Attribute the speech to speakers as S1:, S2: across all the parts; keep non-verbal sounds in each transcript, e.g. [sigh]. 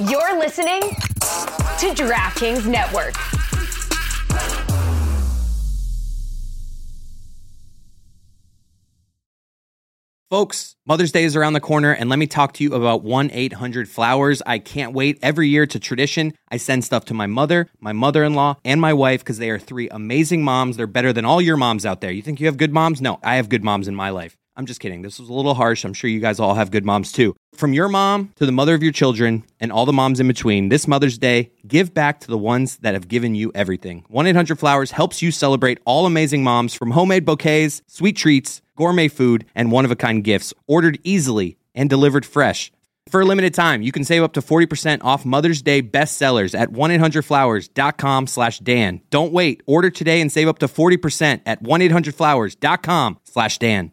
S1: You're listening to DraftKings Network.
S2: Folks, Mother's Day is around the corner, and let me talk to you about 1 800 Flowers. I can't wait. Every year, a tradition. I send stuff to my mother, my mother in law, and my wife because they are three amazing moms. They're better than all your moms out there. You think you have good moms? No, I have good moms in my life. I'm just kidding. This was a little harsh. I'm sure you guys all have good moms too. From your mom to the mother of your children and all the moms in between, this Mother's Day, give back to the ones that have given you everything. 1 800 Flowers helps you celebrate all amazing moms from homemade bouquets, sweet treats, gourmet food, and one of a kind gifts, ordered easily and delivered fresh. For a limited time, you can save up to 40% off Mother's Day bestsellers at 1-800-Flowers.com slash Dan. Don't wait. Order today and save up to 40% at 1-800-Flowers.com slash Dan.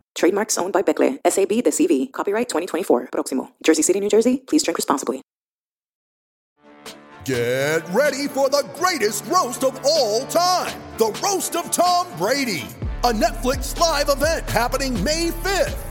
S3: Trademarks owned by Becle, SAB the CV. Copyright 2024. Proximo. Jersey City, New Jersey. Please drink responsibly.
S4: Get ready for the greatest roast of all time the Roast of Tom Brady, a Netflix live event happening May 5th.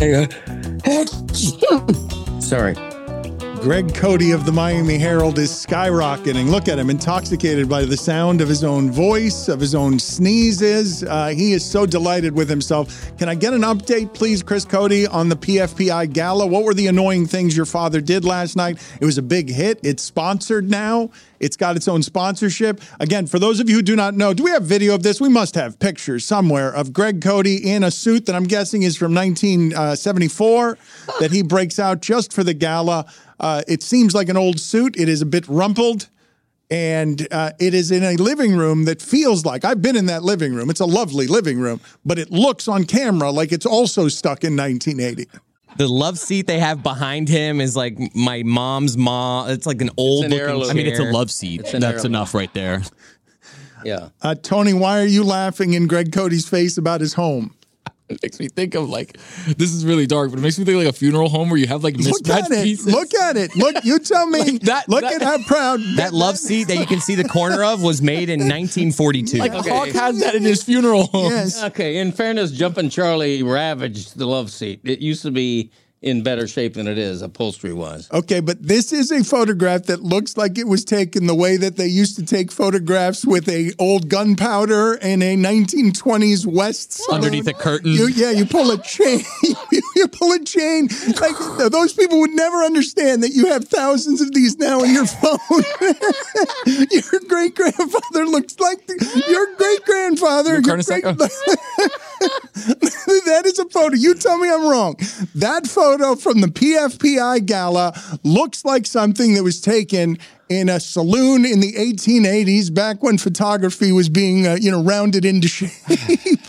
S5: [laughs]
S6: Sorry.
S7: Greg Cote of the Miami Herald is skyrocketing. Look at him, intoxicated by the sound of his own voice, of his own sneezes. Uh, he is so delighted with himself. Can I get an update, please, Chris Cote, on the PFPI Gala? What were the annoying things your father did last night? It was a big hit. It's sponsored now. It's got its own sponsorship. Again, for those of you who do not know, do we have video of this? We must have pictures somewhere of Greg Cote in a suit that I'm guessing is from 1974 [laughs] that he breaks out just for the gala. Uh, it seems like an old suit. It is a bit rumpled. And uh, it is in a living room that feels like I've been in that living room. It's a lovely living room, but it looks on camera like it's also stuck in 1980.
S6: The love seat they have behind him is like my mom's mom. It's like an old
S8: an
S6: looking
S8: heirloom.
S9: I mean, it's a love seat.
S8: An
S9: That's
S8: heirloom.
S9: enough right there. [laughs]
S8: Yeah.
S7: Uh, Tony, why are you laughing in Greg Cote's face about his home?
S9: It makes me think of like this is really dark, but it makes me think of like a funeral home where you have like
S7: Look
S9: mismatched
S7: at it.
S9: pieces.
S7: Look at it. Look, you tell me. [laughs]
S9: Like that-
S7: look
S9: that-
S7: at how proud [laughs]
S6: That love seat that you can see the corner of was made in 1942.
S9: Like Hawk has that in his funeral home.
S7: Yes.
S8: Okay. In fairness, Jumpin' Charlie ravaged the love seat. It used to be in better shape than it is, upholstery wise.
S7: Okay, but this is a photograph that looks like it was taken the way that they used to take photographs with a old gunpowder in a 1920s West saloon.
S9: Underneath a curtain.
S7: You, yeah, you pull a chain. [laughs] you pull a chain. Like those people would never understand that you have thousands of these now in your [laughs] phone. [laughs] your great grandfather looks like the, your great grandfather.
S9: Your Carnesecca?
S7: that is a photo. You tell me I'm wrong. That photo from the PFPI gala looks like something that was taken in a saloon in the 1880s, back when photography was being, uh, you know, rounded into shape. [laughs]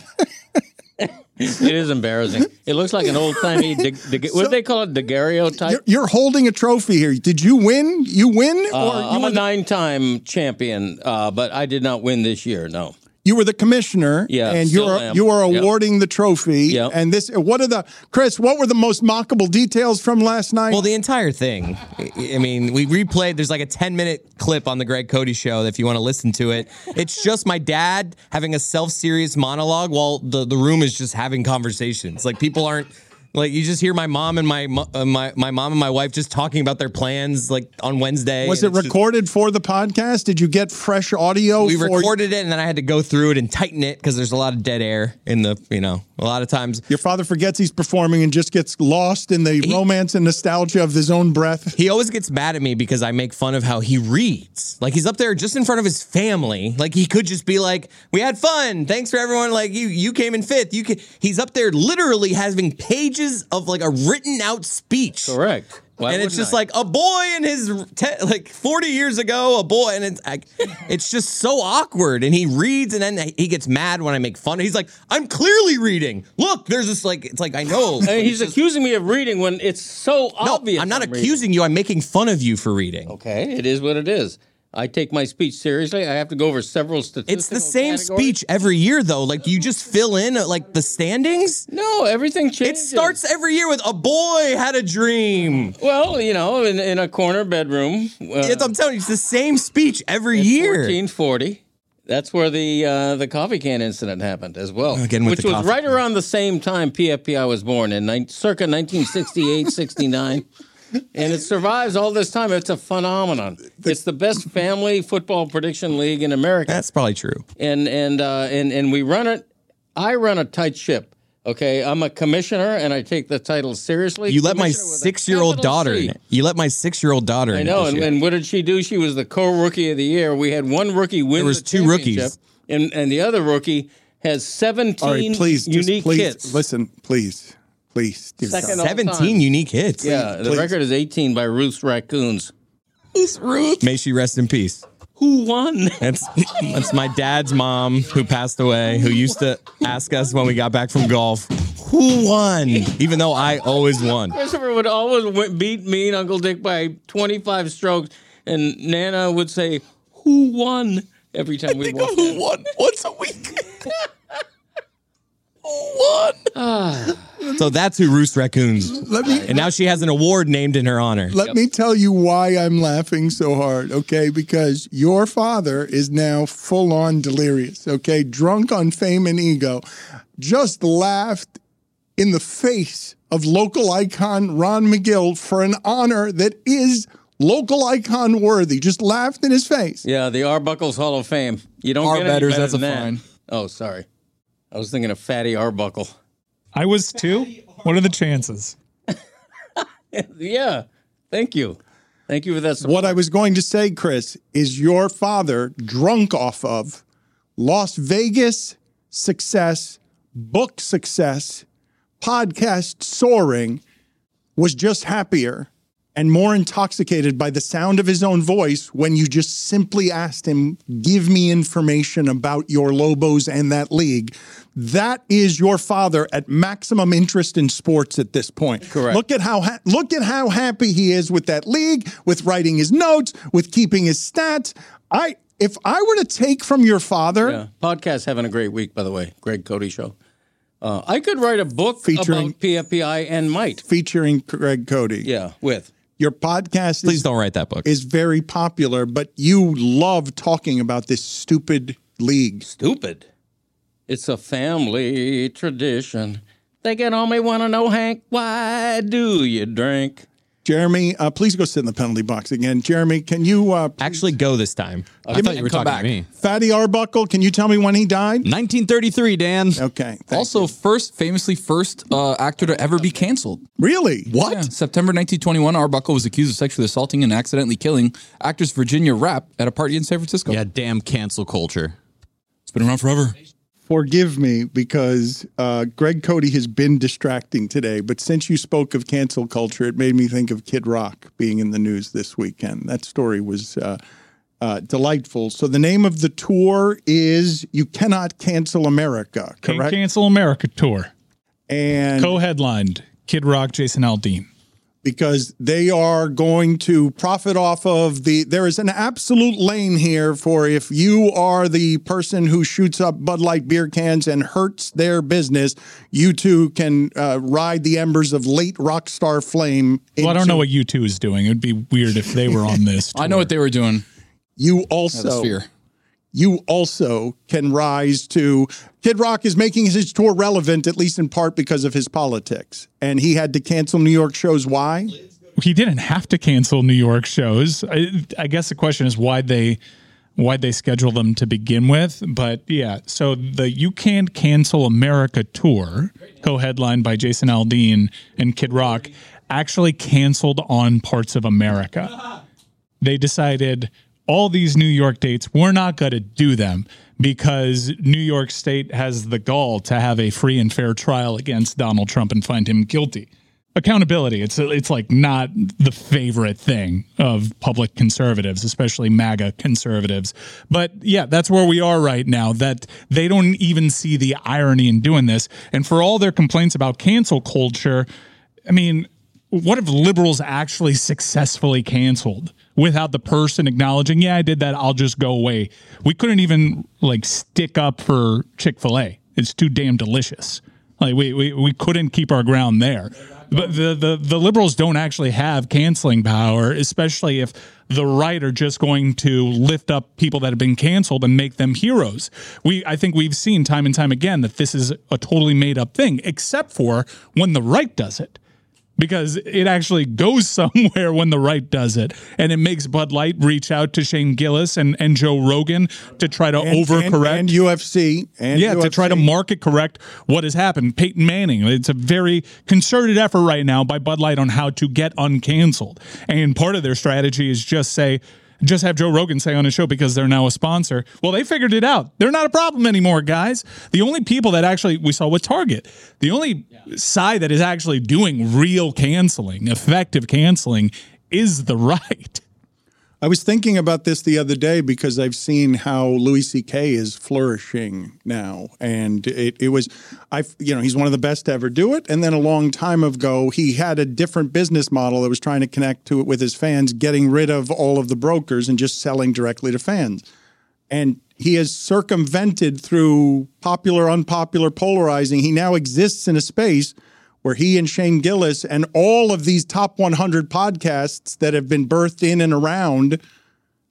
S8: It is embarrassing. It looks like an old timey, [laughs] what do they call it? Daguerreotype?
S7: You're, you're holding a trophy here. Did you win? You win, or
S8: Uh,
S7: you,
S8: I'm a
S7: the,
S8: nine time champion, uh, but I did not win this year, no.
S7: You were the commissioner,
S8: Yeah,
S7: and you're you are
S8: Yep.
S7: awarding the trophy.
S8: Yep.
S7: And this, what are the Chris? What were the most mockable details from last night?
S6: Well, the entire thing. I mean, we replayed. There's like a 10 minute clip on the Greg Cote show if you want to listen to it. It's just my dad having a self serious monologue while the, the room is just having conversations. Like people aren't Like you just hear my mom and my uh, my my mom and my wife just talking about their plans like on Wednesday.
S7: Was it
S6: it's just-
S7: recorded for the podcast? Did you get fresh audio?
S6: we recorded it and then I had to go through it and tighten it because there's a lot of dead air in the you know a lot of times
S7: Your father forgets he's performing and just gets lost in the romance and nostalgia of his own breath.
S6: he always gets mad at me because I make fun of how he reads. Like he's up there just in front of his family. Like he could just be like, "We had fun. Thanks for everyone. Like you you came in fifth. You can." He's up there literally having pages of like a written out speech.
S8: Correct. Why
S6: and it's just
S8: I?
S6: like a boy in his te- like 40 years ago, a boy, and it's like, it's just so awkward. And he reads, and then he gets mad when I make fun. He's like, "I'm clearly reading. Look, there's this like, it's like I know." [laughs]
S8: I mean, he's accusing me of reading when it's so
S6: no,
S8: obvious.
S6: I'm not
S8: reading.
S6: accusing you. I'm making fun of you for reading.
S8: Okay, it is what it is. I take my speech seriously. I have to go over several statistical.
S6: It's the same
S8: categories.
S6: speech every year, though. Like you just fill in uh, like the standings.
S8: No, everything changes.
S6: It starts every year with a boy had a dream.
S8: Well, you know, in, in a corner bedroom. Uh,
S6: It's- I'm telling you, it's the same speech every year.
S8: 1440. That's where the uh, the coffee can incident happened as well.
S6: Again with
S8: which was
S6: coffee
S8: right around the same time PFPI was born in nine, circa 1968, 69. And it survives all this time. It's a phenomenon. It's the best family football prediction league in America.
S6: That's probably true.
S8: and and uh, and and we run it. I run a tight ship. Okay, I'm a commissioner, and I take the title seriously.
S6: You let my
S8: Commissioner with a
S6: six-year-old daughter.
S8: C.
S6: in it. You let my six-year-old daughter.
S8: I know, and, and what did she do? She was the co-rookie of the year. We had one rookie win
S6: There was
S8: the
S6: two rookies.
S8: and and the other rookie has 17
S7: All right, please, just
S8: unique
S7: please
S8: hits.
S7: listen, please, please. dear
S8: Second
S7: God.
S8: all time.
S6: 17 unique hits.
S8: Yeah, the
S7: please.
S8: record is 18 by Ruth's Raccoons. It's Ruth.
S6: May she rest in peace.
S8: Who won?
S6: That's that's my dad's mom who passed away, who used to ask us when we got back from golf, who won? Even though I always won.
S8: Christopher would always wi- beat me and Uncle Dick by 25 strokes, and Nana would say, "Who won?" Every time we walked in.
S6: won once a week. [laughs] who won? [sighs] so that's who Roost Raccoons.
S7: Let me
S6: And now she has an award named in her honor.
S7: let me tell you why I'm laughing so hard, okay? Because your father is now full on delirious, okay? Drunk on fame and ego. Just laughed in the face of local icon Ron Magill for an honor that is local icon worthy. Just laughed in his face.
S8: Yeah, the Arbuckles Hall of Fame. You don't get any
S9: Arbutters,
S8: better
S9: that's a
S8: that.
S9: fine.
S8: Oh, sorry. I was thinking of Fatty Arbuckle.
S10: I was too. What are the chances? [laughs]
S8: yeah, thank you. Thank you for that. support.
S7: What I was going to say, Chris, is your father drunk off of Las Vegas success, book success, podcast soaring, was just happier and more intoxicated by the sound of his own voice when you just simply asked him, Give me information about your Lobos and that league. That is your father at maximum interest in sports at this point.
S8: Correct.
S7: Look at how ha- look at how happy he is with that league, with writing his notes, with keeping his stats. I if I were to take from your father,
S8: Yeah, podcast having a great week, by the way. Greg Cote Show. Uh, I could write a book
S7: Featuring-
S8: about PFPI and might.
S7: featuring Greg Cote,
S8: Yeah, with.
S7: Your podcast
S6: Please
S7: is,
S6: don't write that book.
S7: is very popular, but you love talking about this stupid league.
S8: Stupid. It's a family tradition. They can only want to know, Hank, why do you drink?
S7: Jeremy, uh, please go sit in the penalty box again. Jeremy, can you uh,
S6: Actually, go this time.
S9: I thought you were talking
S10: back.
S9: to me.
S7: Fatty Arbuckle? Can you tell me when he died?
S9: 1933, Dan.
S7: Okay,
S9: Also,
S7: you.
S9: first, famously first uh, actor to ever be canceled.
S7: really
S9: What? September 1921, Arbuckle was accused of sexually assaulting and accidentally killing actress Virginia Rappe at a party in San Francisco.
S11: Yeah, damn cancel culture.
S9: It's been around forever.
S7: Forgive me because uh, Greg Cody has been distracting today, but since you spoke of cancel culture, it made me think of Kid Rock being in the news this weekend. That story was uh, uh, delightful. So the name of the tour is "You Cannot Cancel America,"
S10: Can't
S7: correct?
S10: cancel America tour.
S7: and
S10: Co-headlined Kid Rock, Jason Aldean.
S7: Because they are going to profit off of the there is an absolute lane here for if you are the person who shoots up Bud Light beer cans and hurts their business, you too can uh, ride the embers of late rock star flame.
S10: Well, I don't know what you two is doing. It would be weird if they were on this. [laughs]
S9: I know what they were doing.
S7: you also
S9: sphere.
S7: You also can rise to. Kid Rock is making his tour relevant, at least in part because of his politics. And he had to cancel New York shows. Why?
S10: He didn't have to cancel New York shows. I, I guess the question is why they why they schedule them to begin with. But yeah, so the You Can't Cancel America tour, co-headlined by Jason Aldean and Kid Rock, actually canceled on parts of America. They decided all these New York dates, we're not going to do them because New York State has the gall to have a free and fair trial against Donald Trump and find him guilty. Accountability, it's it's like not the favorite thing of public conservatives, especially MAGA conservatives. But yeah, that's where we are right now. That they don't even see the irony in doing this. And for all their complaints about cancel culture, I mean, what if liberals actually successfully canceled without the person acknowledging, yeah, I did that, I'll just go away? We couldn't even like stick up for Chick fil A. It's too damn delicious. Like we, we, we couldn't keep our ground there. But the, the, the liberals don't actually have canceling power, especially if the right are just going to lift up people that have been canceled and make them heroes. We I think we've seen time and time again that this is a totally made up thing, except for when the right does it because it actually goes [laughs] somewhere when the right does it. And it makes Bud Light reach out to Shane Gillis and, and Joe Rogan to try to
S7: And-
S10: overcorrect.
S7: and, and UFC and
S10: yeah, to try to market correct what has happened. Peyton Manning. It's a very concerted effort right now by Bud Light on how to get uncanceled. And part of their strategy is just say, just have Joe Rogan say on his show because they're now a sponsor. Well, they figured it out. They're not a problem anymore, guys. The only people that actually we saw with Target, the only side that is actually doing real canceling, effective canceling, is the [laughs] right.
S7: I was thinking about this the other day because I've seen how Louis C.K. is flourishing now, and it, it was, I, you know, he's one of the best to ever do it. And then a long time ago, he had a different business model that was trying to connect to it with his fans, getting rid of all of the brokers and just selling directly to fans. And he has circumvented through popular, unpopular, polarizing. He now exists in a space where he and Shane Gillis and all of these top 100 podcasts that have been birthed in and around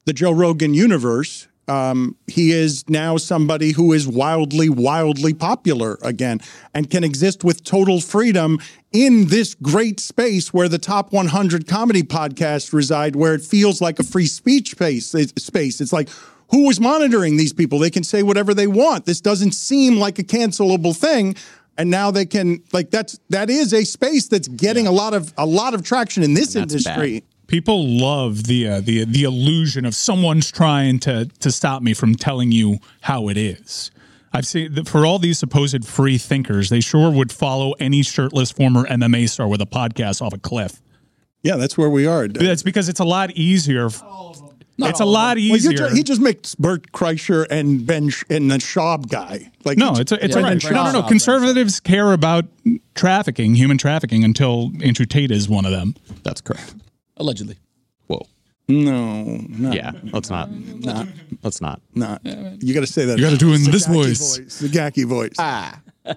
S7: the Joe Rogan universe, um, he is now somebody who is wildly, wildly popular again and can exist with total freedom in this great space where the top 100 comedy podcasts reside, where it feels like a free speech space. It's, space. it's like, who is monitoring these people? They can say whatever they want. This doesn't seem like a cancelable thing. And now they can like that's that is a space that's getting a lot of a lot of traction in this industry.
S10: People love the uh, the the illusion of someone's trying to to stop me from telling you how it is. I've seen that for all these supposed free thinkers, they sure would follow any shirtless former MMA star with a podcast off a cliff.
S7: Yeah, that's where we are.
S10: That's because it's a lot easier. It's a lot
S7: Well, you
S10: easier.
S7: ju- he just makes Bert Kreischer and Ben Sch- and the Schaub guy. Like
S10: no, it's a,
S7: just-
S10: it's a,
S7: Brendan
S10: no, no, no. Conservatives care about trafficking, human trafficking, until Andrew Tate is one of them.
S6: That's correct.
S8: Allegedly.
S6: Whoa.
S7: No, no.
S2: Yeah, let's not.
S7: Not.
S2: Let's not.
S7: Not. You got to say that.
S10: You gotta do it in this
S7: Gacky
S10: voice.
S7: The Gacky voice.
S8: Ah. [laughs]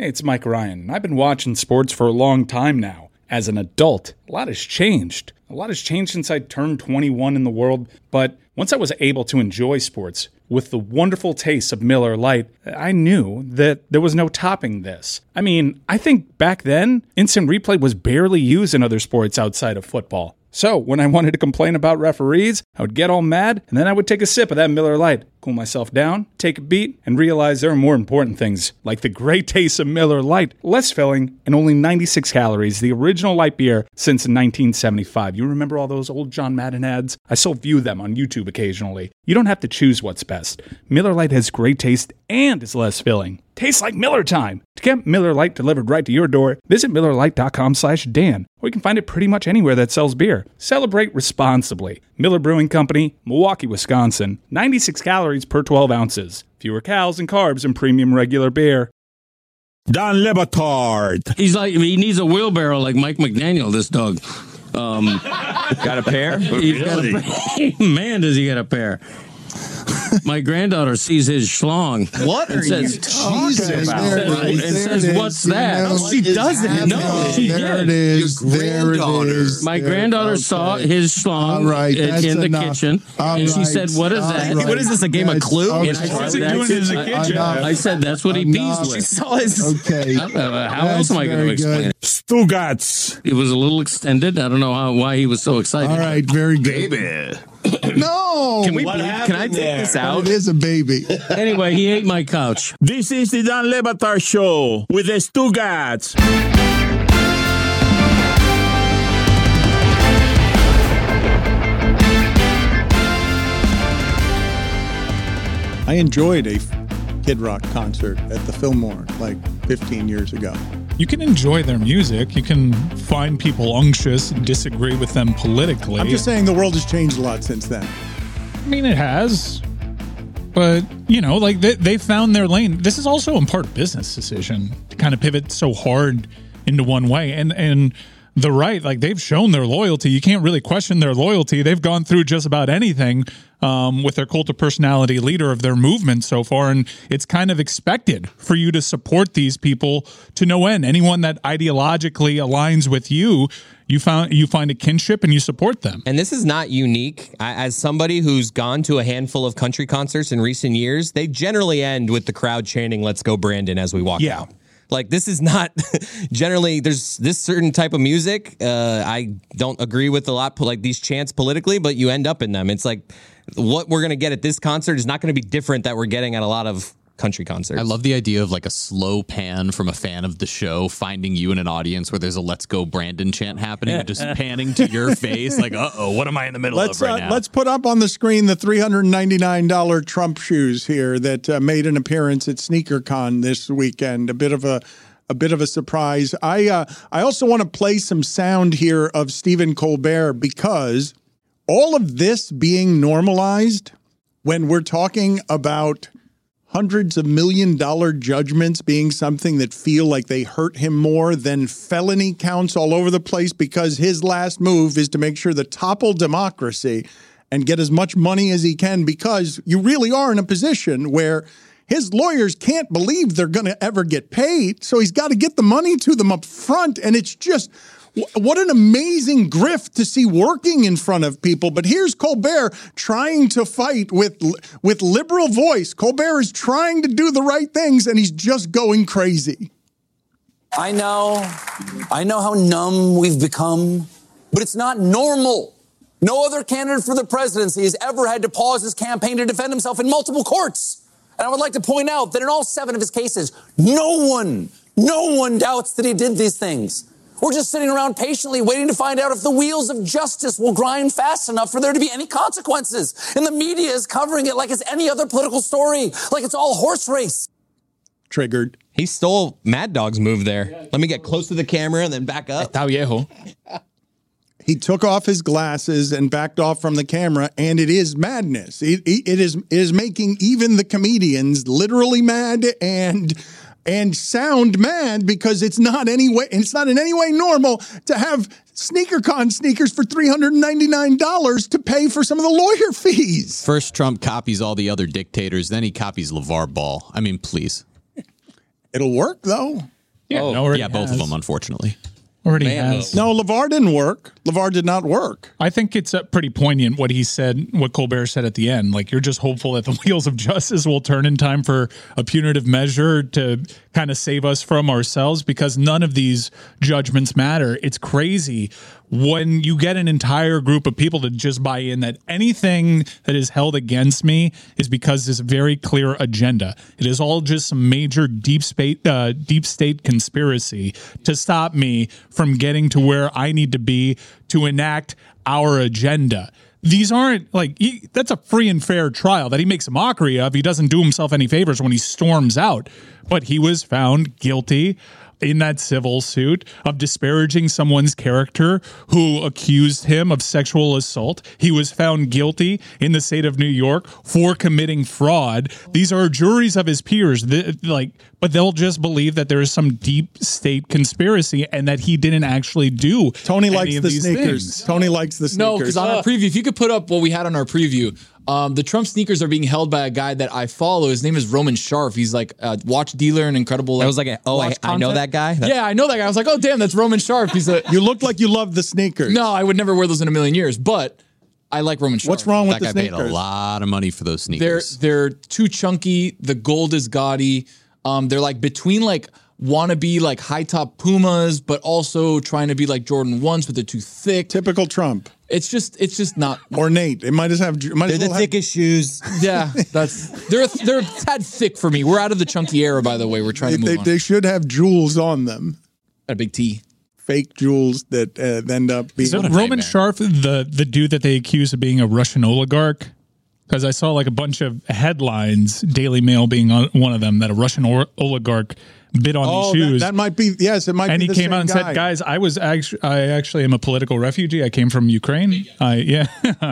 S11: Hey, it's Mike Ryan. I've been watching sports for a long time now. As an adult, a lot has changed. A lot has changed since I turned 21 in the world, but once I was able to enjoy sports with the wonderful taste of Miller Lite, I knew that there was no topping this. I mean, I think back then, instant replay was barely used in other sports outside of football. So, when I wanted to complain about referees, I would get all mad, and then I would take a sip of that Miller Lite, cool myself down, take a beat, and realize there are more important things, like the great taste of Miller Lite, less filling, and only 96 calories, the original light beer since 1975. You remember all those old John Madden ads? I still view them on YouTube occasionally. You don't have to choose what's best. Miller Lite has great taste and is less filling. Tastes like Miller time. To get Miller Lite delivered right to your door, visit MillerLite.com slash Dan, or you can find it pretty much anywhere that sells beer. Celebrate responsibly. Miller Brewing Company, Milwaukee, Wisconsin. 96 calories per 12 ounces. Fewer calories and carbs than premium regular beer.
S5: Don Le Batard.
S8: He's like he needs a wheelbarrow like Mike McDaniel. This dog. Um, [laughs]
S2: Got a pair?
S8: he's got a pair. [laughs] Man, does he got a pair? [laughs] My granddaughter sees his schlong.
S6: What
S8: and
S6: are
S8: says,
S6: you talking about?
S8: And says, and
S7: There
S8: says,
S7: it is.
S8: "What's
S7: You
S8: that?"
S7: know
S8: No, she doesn't. No, she
S7: there
S8: did.
S7: it is.
S12: Your
S7: There it
S12: granddaughter.
S7: is.
S8: My
S7: There-
S8: granddaughter
S7: okay.
S8: saw his schlong
S7: All right,
S8: in, in the
S7: enough.
S8: kitchen,
S7: All
S8: and she said, "What is
S7: all
S8: that?"
S7: right.
S6: What is this, a game of Clue?
S7: okay.
S8: And I said,
S10: What's he
S8: "That's
S10: doing in the kitchen?
S8: I said, "That's what he
S7: Enough.
S8: pees
S6: She
S8: with."
S6: saw his.
S7: Okay. [laughs]
S8: Uh, how else am I going to explain
S7: good.
S8: it?
S5: Stugotz.
S8: It was a little extended. I don't know how, why he was so excited.
S7: All right, very good.
S12: Baby. [coughs]
S7: No.
S6: Can we? Can I take this out?
S7: It is a baby. [laughs]
S8: Anyway, he ate my couch.
S5: This is the Dan Le Batard Show with the Stugotz.
S7: I enjoyed a Kid Rock concert at the Fillmore like 15 years ago.
S10: You can enjoy their music. You can find people unctuous, disagree with them politically.
S7: I'm just saying the world has changed a lot since then.
S10: I mean, it has. But, you know, like they, they found their lane. This is also in part a business decision to kind of pivot so hard into one way. And, and, the right, like they've shown their loyalty. You can't really question their loyalty. They've gone through just about anything um, with their cult of personality leader of their movement so far, and it's kind of expected for you to support these people to no end. Anyone that ideologically aligns with you, you found you find a kinship and you support them.
S6: And this is not unique. I, as somebody who's gone to a handful of country concerts in recent years, they generally end with the crowd chanting "Let's go, Brandon" as we walk
S10: Yeah.
S6: out. Like this is not [laughs] generally. There's this certain type of music. Uh, I don't agree with a lot, like these chants politically, but you end up in them. It's like what we're gonna get at this concert is not gonna be different that we're getting at a lot of country concerts.
S12: I love the idea of like a slow pan from a fan of the show finding you in an audience where there's a "Let's Go Brandon" chant happening, and just [laughs] panning to your face, like, "Uh oh, what am I in the middle
S7: Let's
S12: of right
S7: uh,
S12: now?"
S7: let's put up on the screen the $399 Trump shoes here that uh, made an appearance at SneakerCon this weekend. A bit of a a bit of a surprise. I uh, I also want to play some sound here of Stephen Colbert because all of this being normalized when we're talking about hundreds of million dollar judgments being something that feel like they hurt him more than felony counts all over the place because his last move is to make sure to topple democracy and get as much money as he can because you really are in a position where his lawyers can't believe they're going to ever get paid. So he's got to get the money to them up front and it's just what an amazing grift to see working in front of people. But here's Colbert trying to fight with with liberal voice. Colbert is trying to do the right things, and he's just going crazy.
S13: I know, I know how numb we've become, but it's not normal. No other candidate for the presidency has ever had to pause his campaign to defend himself in multiple courts. And I would like to point out that in all seven of his cases, no one, no one doubts that he did these things. We're just sitting around patiently waiting to find out if the wheels of justice will grind fast enough for there to be any consequences. And the media is covering it like it's any other political story, like it's all horse race.
S7: Triggered.
S6: He stole Mad Dog's move there. Let me get close to the camera and then back up.
S9: Está viejo.
S7: He took off his glasses and backed off from the camera, and it is madness. It, it- it is it is making even the comedians literally mad and and sound mad because it's not any way it's not in any way normal to have SneakerCon sneakers for three hundred and ninety nine dollars to pay for some of the lawyer fees.
S12: First, Trump copies all the other dictators, then he copies LaVar Ball. I mean, please.
S7: It'll work though.
S10: Yeah,
S12: oh,
S10: no,
S12: yeah, both of them, unfortunately.
S10: Already
S8: Man,
S10: has.
S7: No, LaVar didn't work. LaVar did not work.
S10: I think it's uh, pretty poignant what he said, what Colbert said at the end. Like, you're just hopeful that the [laughs] wheels of justice will turn in time for a punitive measure to kind of save us from ourselves because none of these judgments matter. It's crazy when you get an entire group of people to just buy in that anything that is held against me is because this very clear agenda. It is all just some major deep state, uh, deep state conspiracy to stop me from getting to where I need to be to enact our agenda. These aren't like he, that's a free and fair trial that he makes a mockery of. He doesn't do himself any favors when he storms out, but he was found guilty in that civil suit of disparaging someone's character who accused him of sexual assault. He was found guilty in the state of New York for committing fraud. These are juries of his peers, th- like, but they'll just believe that there is some deep state conspiracy and that he didn't actually do.
S7: Tony
S10: any
S7: likes
S10: of
S7: the
S10: these
S7: sneakers.
S10: things.
S7: Tony likes the sneakers.
S9: No, because on our preview, if you could put up what we had on our preview, Um, the Trump sneakers are being held by a guy that I follow. His name is Roman Sharf. He's like a watch dealer and incredible.
S6: That was like a- oh, I- I know that guy? That's-
S9: yeah, I know that guy. I was like, oh damn, that's Roman Sharf. He's a. [laughs]
S7: You look like you love the sneakers.
S9: no, I would never wear those in a million years. But I like Roman Sharf.
S7: What's wrong with
S12: That
S7: the
S12: guy paid a lot of money for those sneakers.
S9: They're
S12: sneakers.
S9: they're too chunky. The gold is gaudy. Um, they're like between like wannabe like high top Pumas, but also trying to be like Jordan ones, but they're too thick.
S7: Typical Trump.
S9: It's just it's just not.
S7: Ornate. It might as have. Might
S6: They're
S7: as
S6: the
S7: well have-
S6: thickest shoes. [laughs]
S9: Yeah, that's they're they're a tad thick for me. We're out of the chunky era, by the way. We're trying
S7: They,
S9: to move
S7: they,
S9: on.
S7: they should have jewels on them.
S9: a big T.
S7: Fake jewels that uh, end up being.
S10: So Roman Sharf, the the dude that they accuse of being a Russian oligarch, because I saw like a bunch of headlines, Daily Mail being on one of them, that a Russian or- oligarch bid on
S7: oh,
S10: these shoes.
S7: that might be. Yes, it might
S10: and
S7: be.
S10: he
S7: the
S10: came
S7: same
S10: out and
S7: guy.
S10: said, "Guys, I was actually, I actually am a political refugee. I came from Ukraine. I yeah,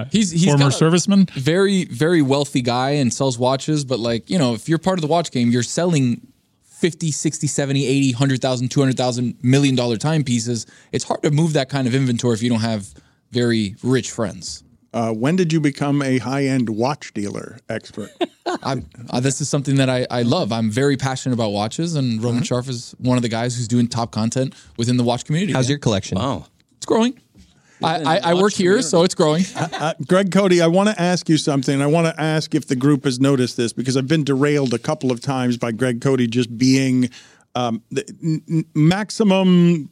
S10: [laughs]
S9: He's he's
S10: former
S9: got a
S10: serviceman.
S9: very very wealthy guy and sells watches, but like you know, if you're part of the watch game, you're selling 50, 60, 70, 80, 100,000, 200,000 million dollar timepieces. It's hard to move that kind of inventory if you don't have very rich friends.
S7: Uh, when did you become a high-end watch dealer expert? [laughs]
S9: I, uh, this is something that I, I love. I'm very passionate about watches, and Roman Sharf is one of the guys who's doing top content within the watch community.
S6: How's
S9: man.
S6: your collection?
S8: Wow.
S9: It's growing. I, I, I work here, so it's growing. [laughs]
S7: Uh, Greg Cote, I want to ask you something. I want to ask if the group has noticed this because I've been derailed a couple of times by Greg Cote just being um, the n- n- maximum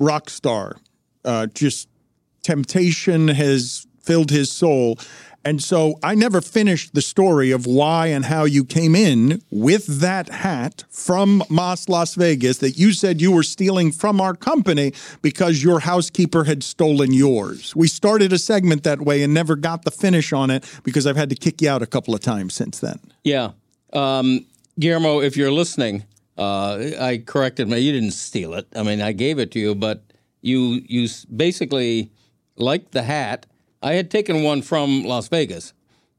S7: rock star. Uh, just temptation has filled his soul. And so I never finished the story of why and how you came in with that hat from Moss Las Vegas that you said you were stealing from our company because your housekeeper had stolen yours. We started a segment that way and never got the finish on it because I've had to kick you out a couple of times since then.
S8: Yeah. Um, Guillermo, if you're listening, uh, I corrected me. You didn't steal it. I mean, I gave it to you, but you you basically liked the hat. I had taken one from Las Vegas,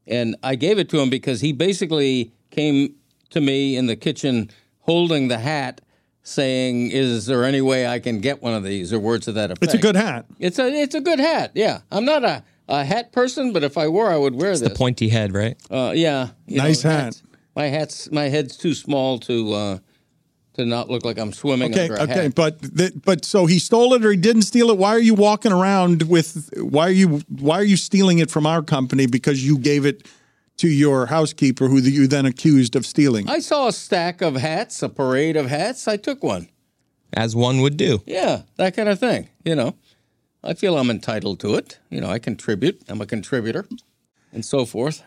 S8: and I gave it to him because he basically came to me in the kitchen holding the hat, saying, "Is there any way I can get one of these?" or words to that effect.
S7: It's a good hat.
S8: It's a it's a good hat. Yeah, I'm not a, a hat person, but if I were, I would wear
S6: It's
S8: this.
S6: the pointy head, right?
S8: Uh, yeah. you
S7: Nice hat.
S8: hats- My hat's my head's too small to uh, to not look like I'm swimming
S7: Okay,
S8: under a
S7: okay,
S8: hat.
S7: but th- but so he stole it or he didn't steal it. Why are you walking around with? Why are you why are you stealing it from our company? Because you gave it to your housekeeper, who you then accused of stealing.
S8: I saw a stack of hats, a parade of hats. I took one.
S6: As one would do.
S8: Yeah, that kind of thing. You know, I feel I'm entitled to it. You know, I contribute. I'm a contributor, and so forth.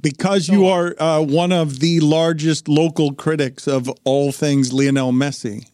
S7: Because you are uh, one of the largest local critics of all things Lionel Messi.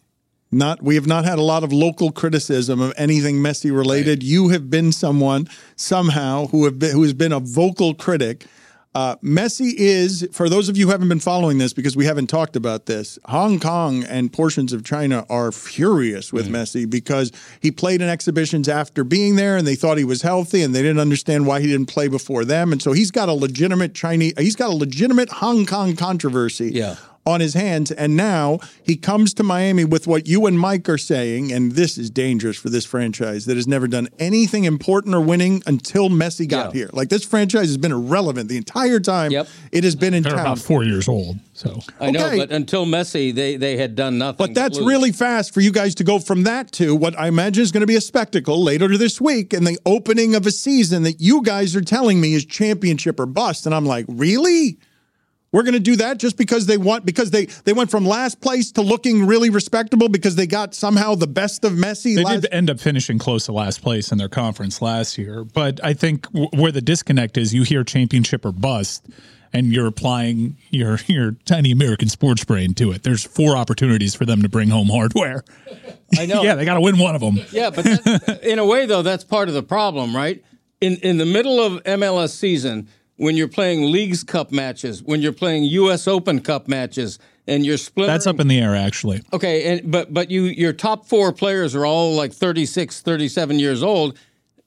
S7: Not we have not had a lot of local criticism of anything Messi related. You have been someone somehow who have been who has been a vocal critic. Uh, Messi is, for those of you who haven't been following this, because we haven't talked about this, Hong Kong and portions of China are furious with Messi because he played in exhibitions after being there and they thought he was healthy and they didn't understand why he didn't play before them. And so he's got a legitimate Chinese, he's got a legitimate Hong Kong controversy
S8: Yeah.
S7: On his hands. And now he comes to Miami with what you and Mike are saying, and this is dangerous for this franchise that has never done anything important or winning until Messi got
S8: Yeah.
S7: here. Like this franchise has been irrelevant the entire time
S8: Yep.
S7: it has been in
S10: They're
S7: town.
S10: about four years old. So
S8: I know, but until Messi, they they had done nothing.
S7: But that's
S8: lose.
S7: really fast for you guys to go from that to what I imagine is going to be a spectacle later this week and the opening of a season that you guys are telling me is championship or bust. And I'm like, really? We're going to do that just because they want because they they went from last place to looking really respectable because they got somehow the best of Messi.
S10: They
S7: last-
S10: did end up finishing close to last place in their conference last year, but I think w- where the disconnect is, you hear championship or bust, and you're applying your your tiny American sports brain to it. There's four opportunities for them to bring home hardware.
S8: I know. [laughs]
S10: yeah, they got to win one of them.
S8: Yeah, but that, in a way, though, that's part of the problem, right? In in the middle of MLS season, when you're playing Leagues Cup matches, when you're playing U.S. Open Cup matches, and you're splitting.
S10: That's up in the air, actually.
S8: Okay, and but but you your top four players are all like 36, 37 years old.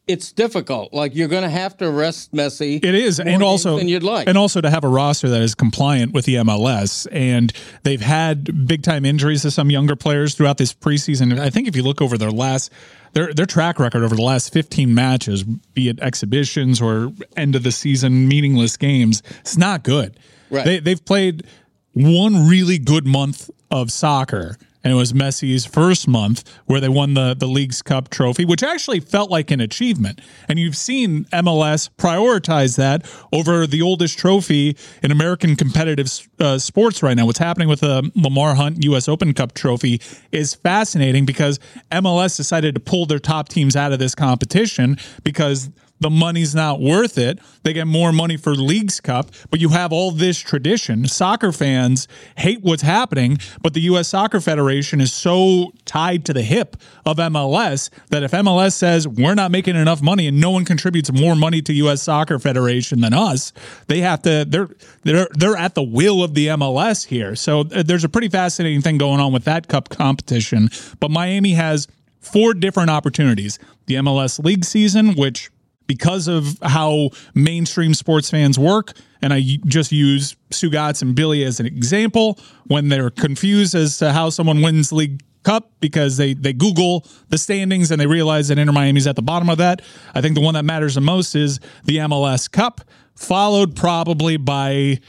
S8: It's difficult. Like you're going to have to rest Messi.
S10: It is, and also
S8: than you'd like.
S10: and also to have a roster that is compliant with the MLS. And they've had big time injuries to some younger players throughout this preseason. I think if you look over their last their their track record over the last 15 matches, be it exhibitions or end of the season meaningless games, it's not good.
S8: Right.
S10: They they've played one really good month of soccer. And it was Messi's first month where they won the, the League's Cup trophy, which actually felt like an achievement. And you've seen MLS prioritize that over the oldest trophy in American competitive uh, sports right now. What's happening with the Lamar Hunt U.S. Open Cup trophy is fascinating because MLS decided to pull their top teams out of this competition because the money's not worth it. They get more money for Leagues Cup, but you have all this tradition. Soccer fans hate what's happening, but the U.S. Soccer Federation is so tied to the hip of MLS that if MLS says we're not making enough money and no one contributes more money to U.S. Soccer Federation than us, they have to. They're they're they're at the will of the MLS here. So uh, there's a pretty fascinating thing going on with that cup competition. But Miami has four different opportunities: the MLS League season, which because of how mainstream sports fans work, and I just use Stugotz and Billy as an example when they're confused as to how someone wins League Cup because they they Google the standings and they realize that Inter Miami's at the bottom of that. I think the one that matters the most is the MLS Cup, followed probably by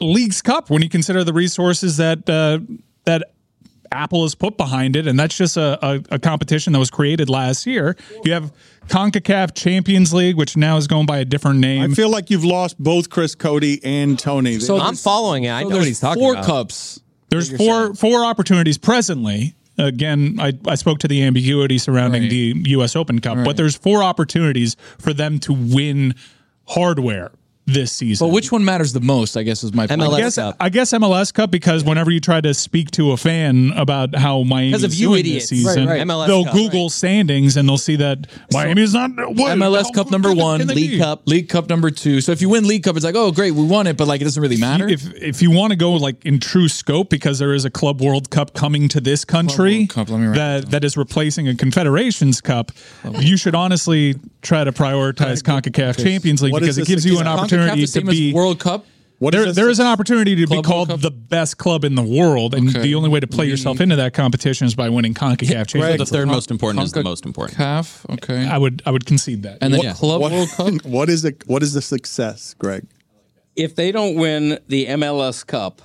S10: League's Cup when you consider the resources that uh, that Apple has put behind it, and that's just a, a, a, competition that was created last year. You have CONCACAF Champions League, which now is going by a different name.
S7: I feel like you've lost both Chris Cote and Tony.
S6: So I'm following it. I
S9: So
S6: know what
S9: there's
S6: he's talking
S9: four
S6: about.
S9: cups.
S10: There's four four opportunities presently. Again, I, I spoke to the ambiguity surrounding
S9: Right.
S10: the U.S. Open Cup, but there's four opportunities for them to win hardware this season.
S9: But which one matters the most? I guess is my point.
S10: I guess, I guess MLS Cup because whenever you try to speak to a fan about how Miami
S6: 'Cause of
S10: is
S6: you
S10: doing
S6: idiots.
S10: this season,
S6: Right, right. MLS
S10: they'll
S6: Cup,
S10: Google standings and they'll see that Miami's not what,
S9: MLS Cup number one, League
S10: be?
S9: Cup, League Cup number two. So if you win League Cup, it's like, oh great, we won it, but like it doesn't really matter.
S10: If if you want to go like in true scope, because there is a Club World Cup coming to this country
S9: Cup, let me write
S10: that that is replacing a Confederations Cup, you should honestly try to prioritize Concacaf Champions League
S7: What
S10: because it gives you an
S7: success?
S10: Opportunity to
S9: same as
S10: be
S9: World Cup.
S7: What
S10: there,
S7: is
S10: there
S7: the-
S10: an opportunity to be
S9: Club World
S10: called the best club in the world, and
S9: Okay.
S10: the only way to play yourself into that competition is by winning Concacaf
S12: So
S10: Champions
S12: the third most important is the most important.
S9: Calf, okay.
S10: I would I would concede that.
S9: And then
S12: Yeah.
S9: Club
S7: What,
S9: World Cup. [laughs]
S7: what is it? What is the success, Greg?
S8: if they don't win the MLS Cup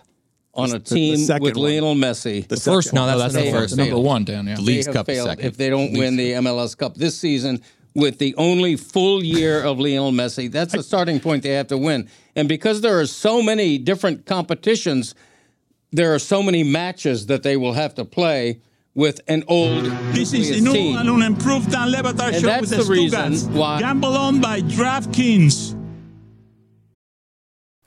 S8: on a
S7: the
S8: team
S7: second
S8: with
S7: one.
S8: Lionel Messi,
S7: The
S9: First
S7: second
S9: one.
S6: No, that's
S9: the
S6: the
S9: number,
S6: first.
S9: the number one, Dan. Yeah.
S12: The
S8: they
S12: League's
S8: have
S12: Cup is
S8: failed
S12: second.
S8: if they don't win the MLS Cup this season with the only full year of Lionel Messi. That's the starting point they have to win. And because there are so many different competitions, there are so many matches that they will have to play with an old
S5: This is
S8: nucleus
S5: new
S8: team.
S5: and unimproved Dan Le Batard
S8: And
S5: show
S8: that's
S5: with
S8: the
S5: the,
S8: reason why-
S5: Gamble on by DraftKings.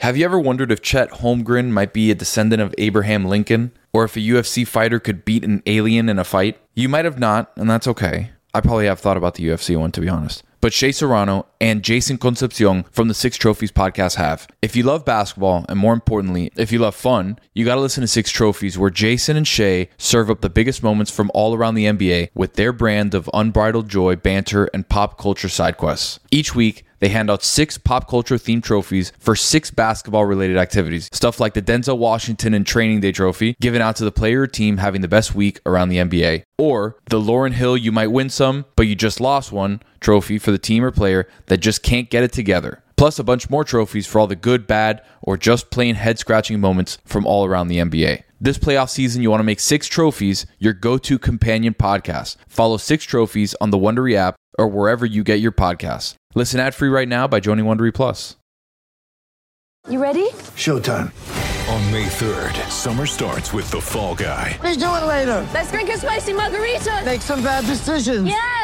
S14: Have you ever wondered if Chet Holmgren might be a descendant of Abraham Lincoln? Or if a UFC fighter could beat an alien in a fight? You might have not, and that's okay. I probably have thought about the UFC one, to be honest. But Shea Serrano and Jason Concepcion from the Six Trophies podcast have. If you love basketball, and more importantly, if you love fun, you gotta listen to Six Trophies, where Jason and Shea serve up the biggest moments from all around the NBA with their brand of unbridled joy, banter, and pop culture side quests. Each week, they hand out six pop culture themed trophies for six basketball related activities. Stuff like the Denzel Washington and Training Day trophy, given out to the player or team having the best week around the NBA. Or the Lauryn Hill You Might Win Some, but You Just Lost One trophy for the team or player that just can't get it together. Plus a bunch more trophies for all the good, bad, or just plain head scratching moments from all around the NBA. This playoff season, you want to make Six Trophies your go to companion podcast. Follow Six Trophies on the Wondery app or wherever you get your podcasts. Listen ad free right now by joining Wondery Plus.
S1: You ready?
S4: Showtime. On May 3rd, summer starts with The Fall Guy.
S1: Let's do it later. Let's drink a spicy margarita. Make some bad decisions. Yes.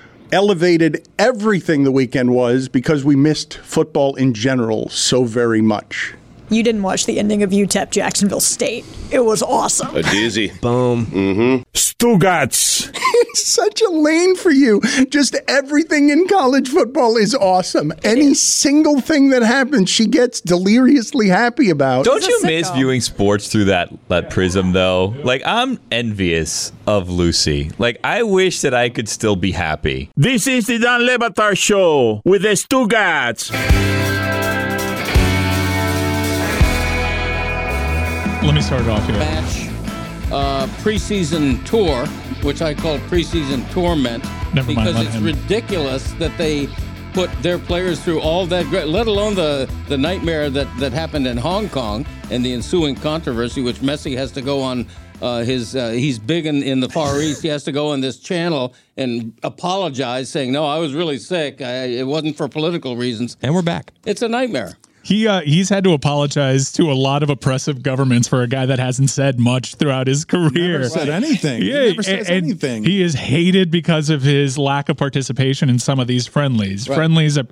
S7: elevated everything the weekend was because we missed football in general so very much.
S15: You didn't watch the ending of UTEP Jacksonville State. It was awesome.
S16: A dizzy. [laughs]
S17: Boom.
S16: Mm-hmm.
S5: Stugotz. [laughs]
S7: it's such a lane for you. Just everything in college football is awesome. Any single thing that happens, she gets deliriously happy about.
S17: Don't you miss viewing sports through that that prism though? Like I'm envious of Lucy. Like I wish that I could still be happy.
S5: This is the Dan Le Batard Show with the Stugats.
S10: Let me start it off here.
S8: Match uh, preseason tour, which I call preseason torment,
S10: Never
S8: because
S10: let
S8: it's
S10: him.
S8: ridiculous that they put their players through all that, great, let alone the, the nightmare that, that happened in Hong Kong and the ensuing controversy, which Messi has to go on. Uh, his uh, he's big in, in the Far East. He has to go on this channel and apologize, saying, "No, I was really sick. I, it wasn't for political reasons."
S6: And we're back.
S8: It's a nightmare.
S10: He uh, he's had to apologize to a lot of oppressive governments for a guy that hasn't said much throughout his career.
S7: Never said anything. He never says
S10: and
S7: anything.
S10: He is hated because of his lack of participation in some of these friendlies.
S6: Right.
S10: Friendlies that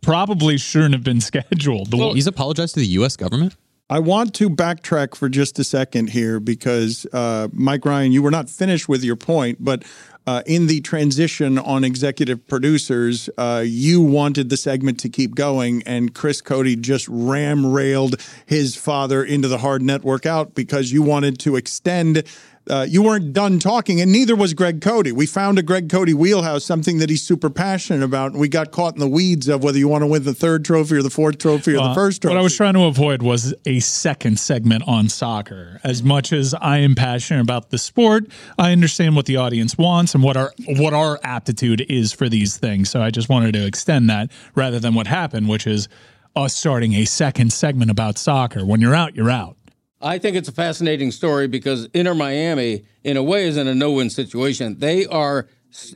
S10: probably shouldn't have been scheduled. The-
S6: He's apologized to the U.S. government.
S7: I want to backtrack for just a second here because uh, Mike Ryan, you were not finished with your point, but uh, in the transition on executive producers, uh, you wanted the segment to keep going, and Chris Cote just ram railed his father into the hard network out because you wanted to extend. Uh, you weren't done talking, and neither was Greg Cote. We found a Greg Cote wheelhouse, something that he's super passionate about, and we got caught in the weeds of whether you want to win the third trophy or the fourth trophy or the first trophy.
S10: What I was trying to avoid was a second segment on soccer. As much as I am passionate about the sport, I understand what the audience wants and what our what our aptitude is for these things. So I just wanted to extend that rather than what happened, which is us starting a second segment about soccer. When you're out, you're out.
S8: I think it's a fascinating story because Inter Miami, in a way, is in a no-win situation. They are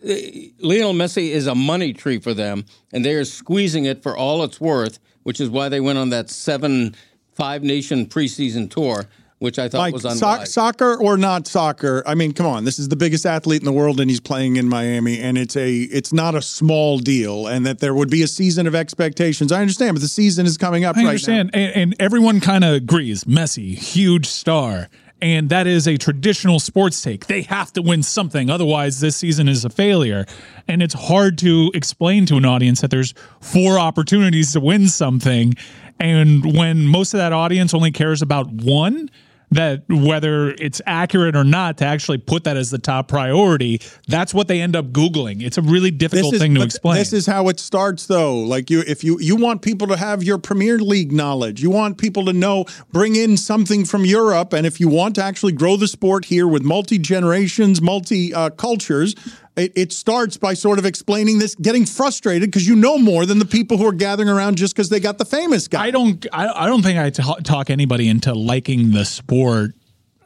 S8: eh, Lionel Messi is a money tree for them, and they are squeezing it for all it's worth, which is why they went on that seven five nation preseason tour, which I thought
S7: Like
S8: was
S7: so- soccer or not soccer? I mean, come on. This is the biggest athlete in the world, and he's playing in Miami, and it's a it's not a small deal. And that there would be a season of expectations. I understand, but the season is coming up
S10: I
S7: right
S10: understand, and, and everyone kind of agrees. Messi, huge star, and that is a traditional sports take. They have to win something, otherwise this season is a failure. And it's hard to explain to an audience that there's four opportunities to win something, and when most of that audience only cares about one. That whether it's accurate or not, to actually put that as the top priority, that's what they end up Googling. It's a really difficult
S7: is,
S10: thing to explain.
S7: This is how it starts, though. Like you, if you you want people to have your Premier League knowledge, you want people to know, bring in something from Europe, and if you want to actually grow the sport here with multi generations, multi uh, cultures. It, it starts by sort of explaining this, getting frustrated because you know more than the people who are gathering around just because they got the famous guy.
S10: I don't. I, I don't think I talk anybody into liking the sport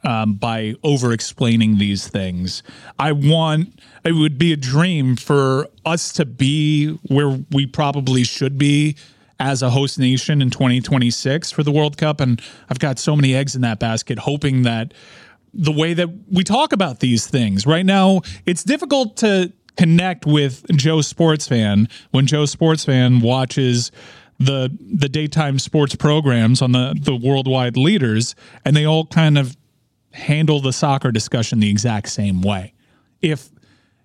S10: um, by over explaining these things. I want. It would be a dream for us to be where we probably should be as a host nation in 2026 for the World Cup, and I've got so many eggs in that basket, hoping that the way that we talk about these things right now, it's difficult to connect with Joe Sports Fan when Joe Sports Fan watches the the daytime sports programs on the the worldwide leaders, and they all kind of handle the soccer discussion the exact same way. If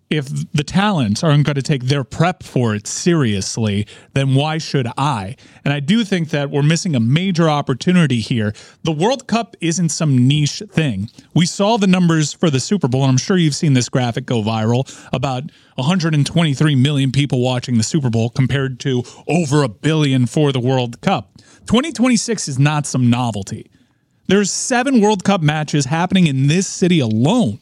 S10: if the talents aren't going to take their prep for it seriously, then why should I? And I do think that we're missing a major opportunity here. The World Cup isn't some niche thing. We saw the numbers for the Super Bowl, and I'm sure you've seen this graphic go viral about 123 million people watching the Super Bowl compared to over a billion for the World Cup. 2026 is not some novelty. There's seven World Cup matches happening in this city alone.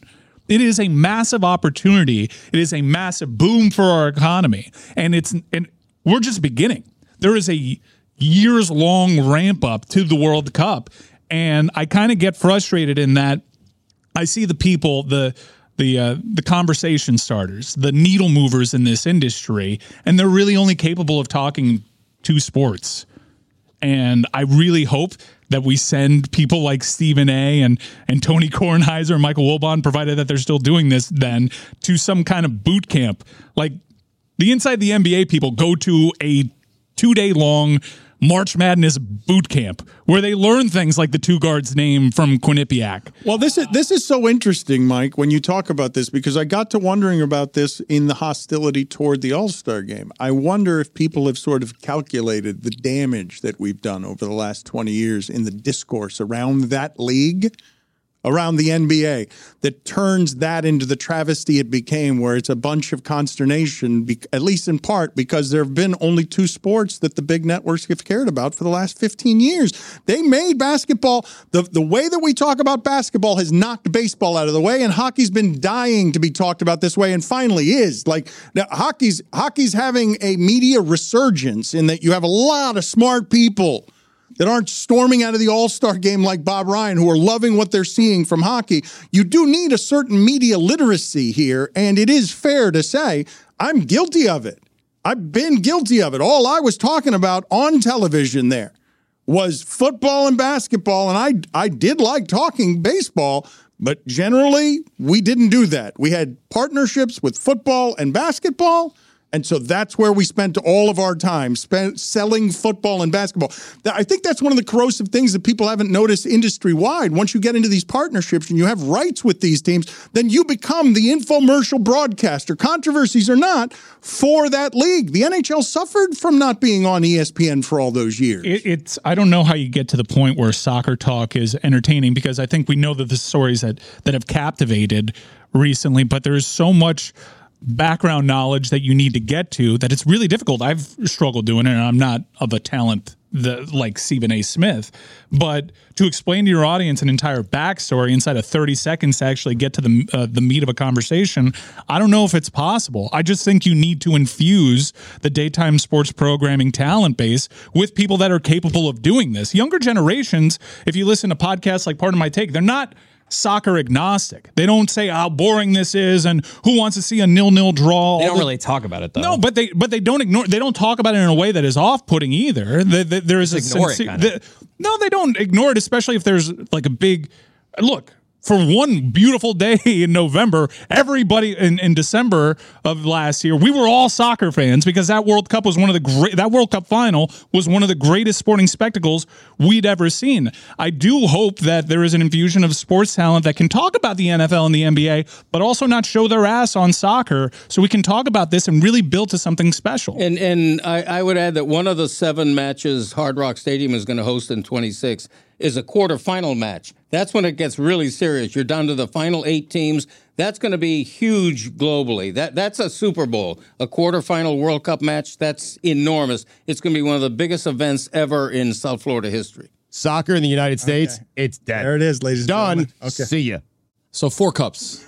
S10: It is a massive opportunity. It is a massive boom for our economy, and it's and we're just beginning. There is a years long ramp up to the World Cup, and I kind of get frustrated in that I see the people the the uh, the conversation starters, the needle movers in this industry, and they're really only capable of talking to sports. And I really hope that we send people like Stephen A. and and Tony Kornheiser and Michael Wilbon, provided that they're still doing this, then to some kind of boot camp. Like The Inside the NBA people go to a two day long March Madness boot camp where they learn things like the two guards name from Quinnipiac.
S7: Well, this is this is so interesting, Mike, when you talk about this because I got to wondering about this in the hostility toward the All Star game. I wonder if people have sort of calculated the damage that we've done over the last twenty years in the discourse around that league. Around the NBA that turns that into the travesty it became, where it's a bunch of consternation, at least in part because there have been only two sports that the big networks have cared about for the last 15 years. They made basketball, the, the way that we talk about basketball has knocked baseball out of the way, and hockey's been dying to be talked about this way, and finally is. Like, now, hockey's, hockey's having a media resurgence in that you have a lot of smart people that aren't storming out of the All Star game like Bob Ryan, who are loving what they're seeing from hockey. You do need a certain media literacy here, and it is fair to say I'm guilty of it. I've been guilty of it. All I was talking about on television there was football and basketball, and I I did like talking baseball. But generally, we didn't do that. We had partnerships with football and basketball. And so that's where we spent all of our time spent selling football and basketball. I think that's one of the corrosive things that people haven't noticed industry wide. Once you get into these partnerships and you have rights with these teams, then you become the infomercial broadcaster, controversies or not, for that league. The NHL suffered from not being on ESPN for all those years.
S10: It, it's I don't know how you get to the point where soccer talk is entertaining because I think we know that the stories that that have captivated recently, but there's so much background knowledge that you need to get to that it's really difficult. I've struggled doing it, and I'm not of a talent like Stephen A. Smith, but to explain to your audience an entire backstory inside of 30 seconds to actually get to the uh, the meat of a conversation, I don't know if it's possible. I just think you need to infuse the daytime sports programming talent base with people that are capable of doing this. Younger generations, if you listen to podcasts like Pardon My Take, they're not soccer agnostic. They don't say how boring this is and who wants to see a nil-nil draw.
S6: They don't really talk about it though.
S10: no, but they but they don't ignore. They don't talk about it in a way that is off-putting either. There is a
S6: Just it,
S10: sincere-
S6: kinda.
S10: the- no, they don't ignore it, especially if there's like a big look. For one beautiful day [laughs] in November, everybody in, in December of last year, we were all soccer fans because that World Cup was one of the great. That World Cup final was one of the greatest sporting spectacles we'd ever seen. I do hope that there is an infusion of sports talent that can talk about the NFL and the NBA, but also not show their ass on soccer, so we can talk about this and really build to something special.
S8: And and I, I would add that one of the seven matches Hard Rock Stadium is going to host in 26 is a quarterfinal match. That's when it gets really serious. You're down to the final eight teams. That's going to be huge globally. That that's a Super Bowl, a quarterfinal World Cup match. That's enormous. It's going to be one of the biggest events ever in South Florida history.
S16: Soccer in the United States, it's dead.
S7: There it is, ladies and
S16: Done.
S7: gentlemen. Okay.
S16: See ya.
S9: So four cups.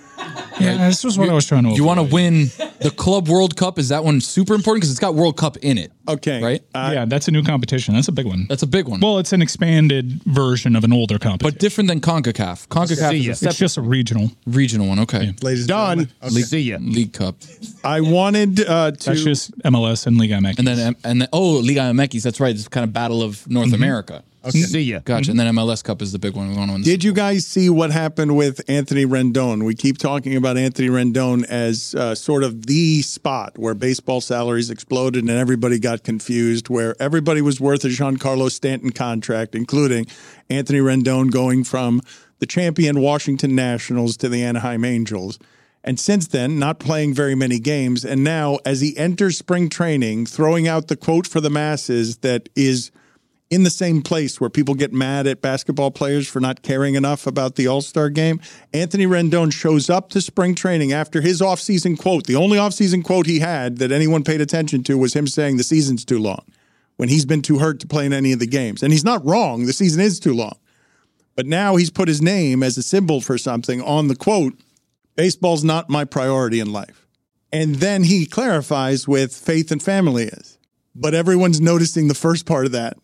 S10: Yeah, this was what I was trying to.
S9: You want to win the Club World Cup? Is that one super important because it's got World Cup in it?
S7: Okay,
S9: right?
S10: yeah, that's a new competition. That's a big one.
S9: That's a big one.
S10: Well, it's an expanded version of an older competition,
S9: but different than Concacaf. Concacaf
S10: See
S9: is a
S10: It's just a regional,
S9: regional one. Okay,
S7: ladies and
S16: Done.
S7: gentlemen. Okay.
S16: See ya.
S9: League Cup,
S7: I wanted uh, to.
S10: That's just MLS and Liga MX.
S9: and then and then oh Liga MX. That's right. It's kind of battle of North America.
S7: Okay.
S16: See ya.
S9: Gotcha. And then MLS Cup is the big one. We want to win.
S7: Did you guys see what happened with Anthony Rendon? We keep talking about Anthony Rendon as uh, sort of the spot where baseball salaries exploded and everybody got confused, where everybody was worth a Giancarlo Stanton contract, including Anthony Rendon going from the champion Washington Nationals to the Anaheim Angels. And since then, not playing very many games. And now, as he enters spring training, throwing out the quote for the masses that is in the same place where people get mad at basketball players for not caring enough about the All Star game. Anthony Rendon shows up to spring training after his offseason quote. The only offseason quote he had that anyone paid attention to was him saying the season's too long when he's been too hurt to play in any of the games. And he's not wrong, the season is too long. But now he's put his name as a symbol for something on the quote baseball's not my priority in life. And then he clarifies with faith and family is. But everyone's noticing the first part of that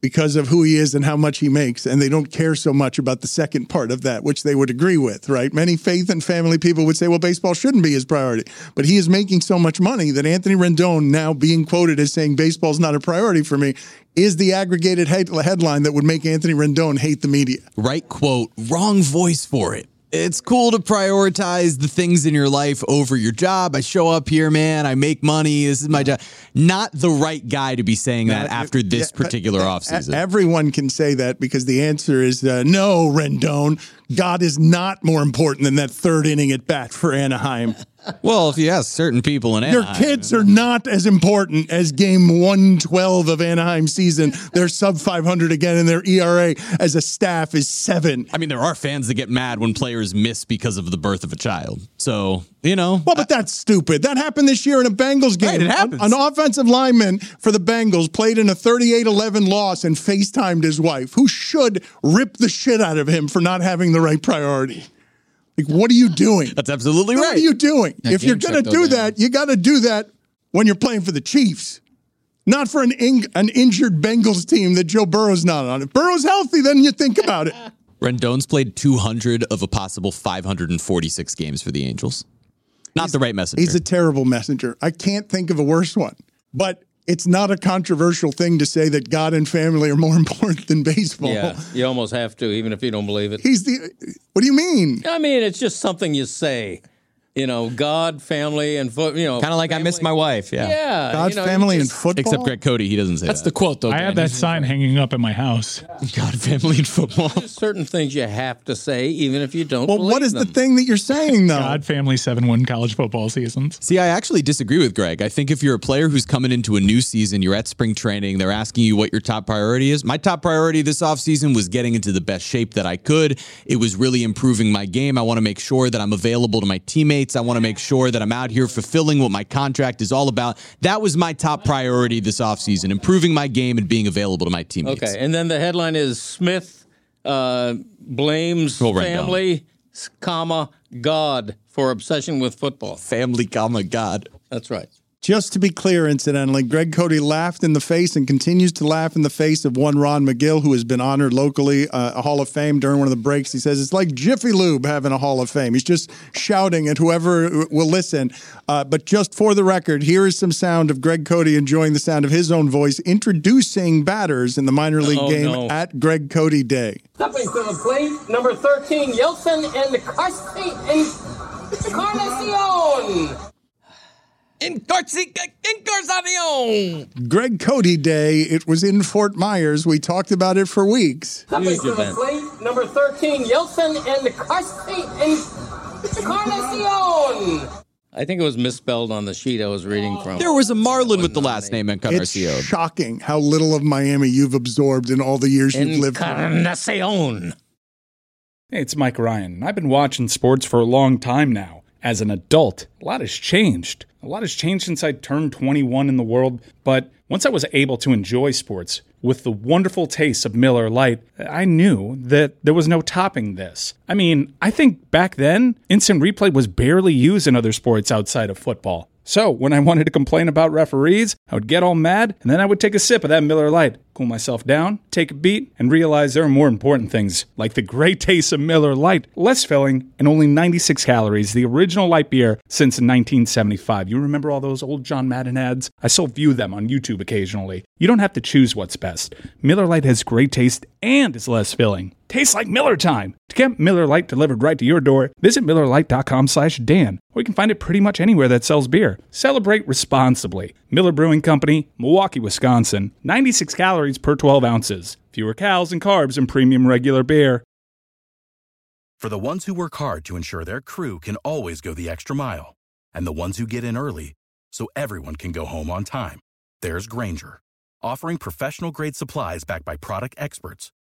S7: because of who he is and how much he makes. And they don't care so much about the second part of that, which they would agree with, right? Many faith and family people would say, well, baseball shouldn't be his priority. But he is making so much money that Anthony Rendon, now being quoted as saying baseball's not a priority for me, is the aggregated headline that would make Anthony Rendon hate the media.
S12: Right quote, wrong voice for it. It's cool to prioritize the things in your life over your job. I show up here, man. I make money. This is my job. Not the right guy to be saying that after this particular offseason.
S7: Everyone can say that because the answer is uh, no, Rendon. God is not more important than that third inning at bat for Anaheim. [laughs]
S12: well, if you ask certain people in
S7: Your
S12: Anaheim,
S7: kids are not as important as game 112 of Anaheim season. They're sub 500 again, and their ERA as a staff is seven.
S12: I mean, there are fans that get mad when players miss because of the birth of a child. So, you know.
S7: Well, but that's stupid. That happened this year in a Bengals game.
S12: Right, it happens.
S7: An, an offensive lineman for the Bengals played in a 38 11 loss and FaceTimed his wife, who should rip the shit out of him for not having the right priority. Like, what are you doing?
S12: That's absolutely
S7: What
S12: right.
S7: are you doing?
S12: That
S7: if you're going to do
S12: goes down.
S7: that, you got to do that when you're playing for the Chiefs, not for an in, an injured Bengals team that Joe Burrow's not on. If Burrow's healthy, then you think about it. [laughs]
S12: Rendon's played 200 of a possible 546 games for the Angels. Not the right messenger.
S7: He's a terrible messenger. I can't think of a worse one. But it's not a controversial thing to say that God and family are more [laughs] important than baseball.
S8: Yeah, you almost have to, even if you don't believe it.
S7: He's the. What do you mean?
S8: I mean, it's just something you say. You know, God, family, and foot. You know,
S6: Kind of like I miss my wife. Yeah.
S8: Yeah,
S7: God,
S8: you know,
S7: family,
S8: you
S7: and football.
S12: Except Greg Cote, he doesn't say that.
S18: That's
S12: that.
S18: the quote, though.
S9: I have that sign hanging up in my house. [laughs]
S12: God, family, and football.
S8: There's certain things you have to say, even if you don't.
S7: Well,
S8: believe
S7: what is
S8: them.
S7: the thing that you're saying though?
S9: God, family, seven win college football seasons.
S12: See, I actually disagree with Greg. I think if you're a player who's coming into a new season, you're at spring training, they're asking you what your top priority is. My top priority this offseason was getting into the best shape that I could. It was really improving my game. I want to make sure that I'm available to my teammates. I want to make sure that I'm out here fulfilling what my contract is all about. That was my top priority this offseason, improving my game and being available to my teammates.
S8: Okay, and then the headline is Smith uh, blames
S12: down.
S8: family, comma God for obsession with football.
S12: Family, comma, God.
S8: That's right.
S7: Just to be clear, incidentally, Greg Cote laughed in the face and continues to laugh in the face of one Ron Magill, who has been honored locally, uh, a Hall of Fame during one of the breaks. He says it's like Jiffy Lube having a Hall of Fame. He's just shouting at whoever will listen. Uh, but just for the record, here is some sound of Greg Cote enjoying the sound of his own voice introducing batters in the minor league
S8: Oh,
S7: game
S8: no.
S7: at Greg Cote Day.
S19: Stepping to the plate, number 13, Yeltsin and Carsti Encarnacion.
S12: Incarnation!
S7: Greg Cote Day. It was in Fort Myers. We talked about it for weeks.
S19: Stepping
S8: Huge event.
S19: number 13, Yeltsin and Carsti Encarnacion.
S8: I think it was misspelled on the sheet I was reading from.
S12: There was a Marlin with the last name
S7: It's shocking how little of Miami you've absorbed in all the years you've lived here.
S8: Encarnacion.
S10: Hey, it's Mike Ryan. I've been watching sports for a long time now. As an adult, a lot has changed. A lot has changed since I turned 21 in the world. But once I was able to enjoy sports with the wonderful taste of Miller Lite, I knew that there was no topping this. I mean, I think back then, instant replay was barely used in other sports outside of football. So when I wanted to complain about referees, I would get all mad and then I would take a sip of that Miller Lite, cool myself down, take a beat, and realize there are more important things, like the great taste of Miller Lite, less filling, and only 96 calories, the original light beer since 1975. You remember all those old John Madden ads? I still view them on YouTube occasionally. You don't have to choose what's best. Miller Lite has great taste and is less filling. Tastes like Miller time. To get Miller Lite delivered right to your door, visit MillerLite.com slash Dan, or you can find it pretty much anywhere that sells beer. Celebrate responsibly. Miller Brewing Company, Milwaukee, Wisconsin. 96 calories per 12 ounces. Fewer calories and carbs than premium regular beer.
S20: For the ones who work hard to ensure their crew can always go the extra mile, and the ones who get in early so everyone can go home on time, there's Grainger, offering professional grade supplies backed by product experts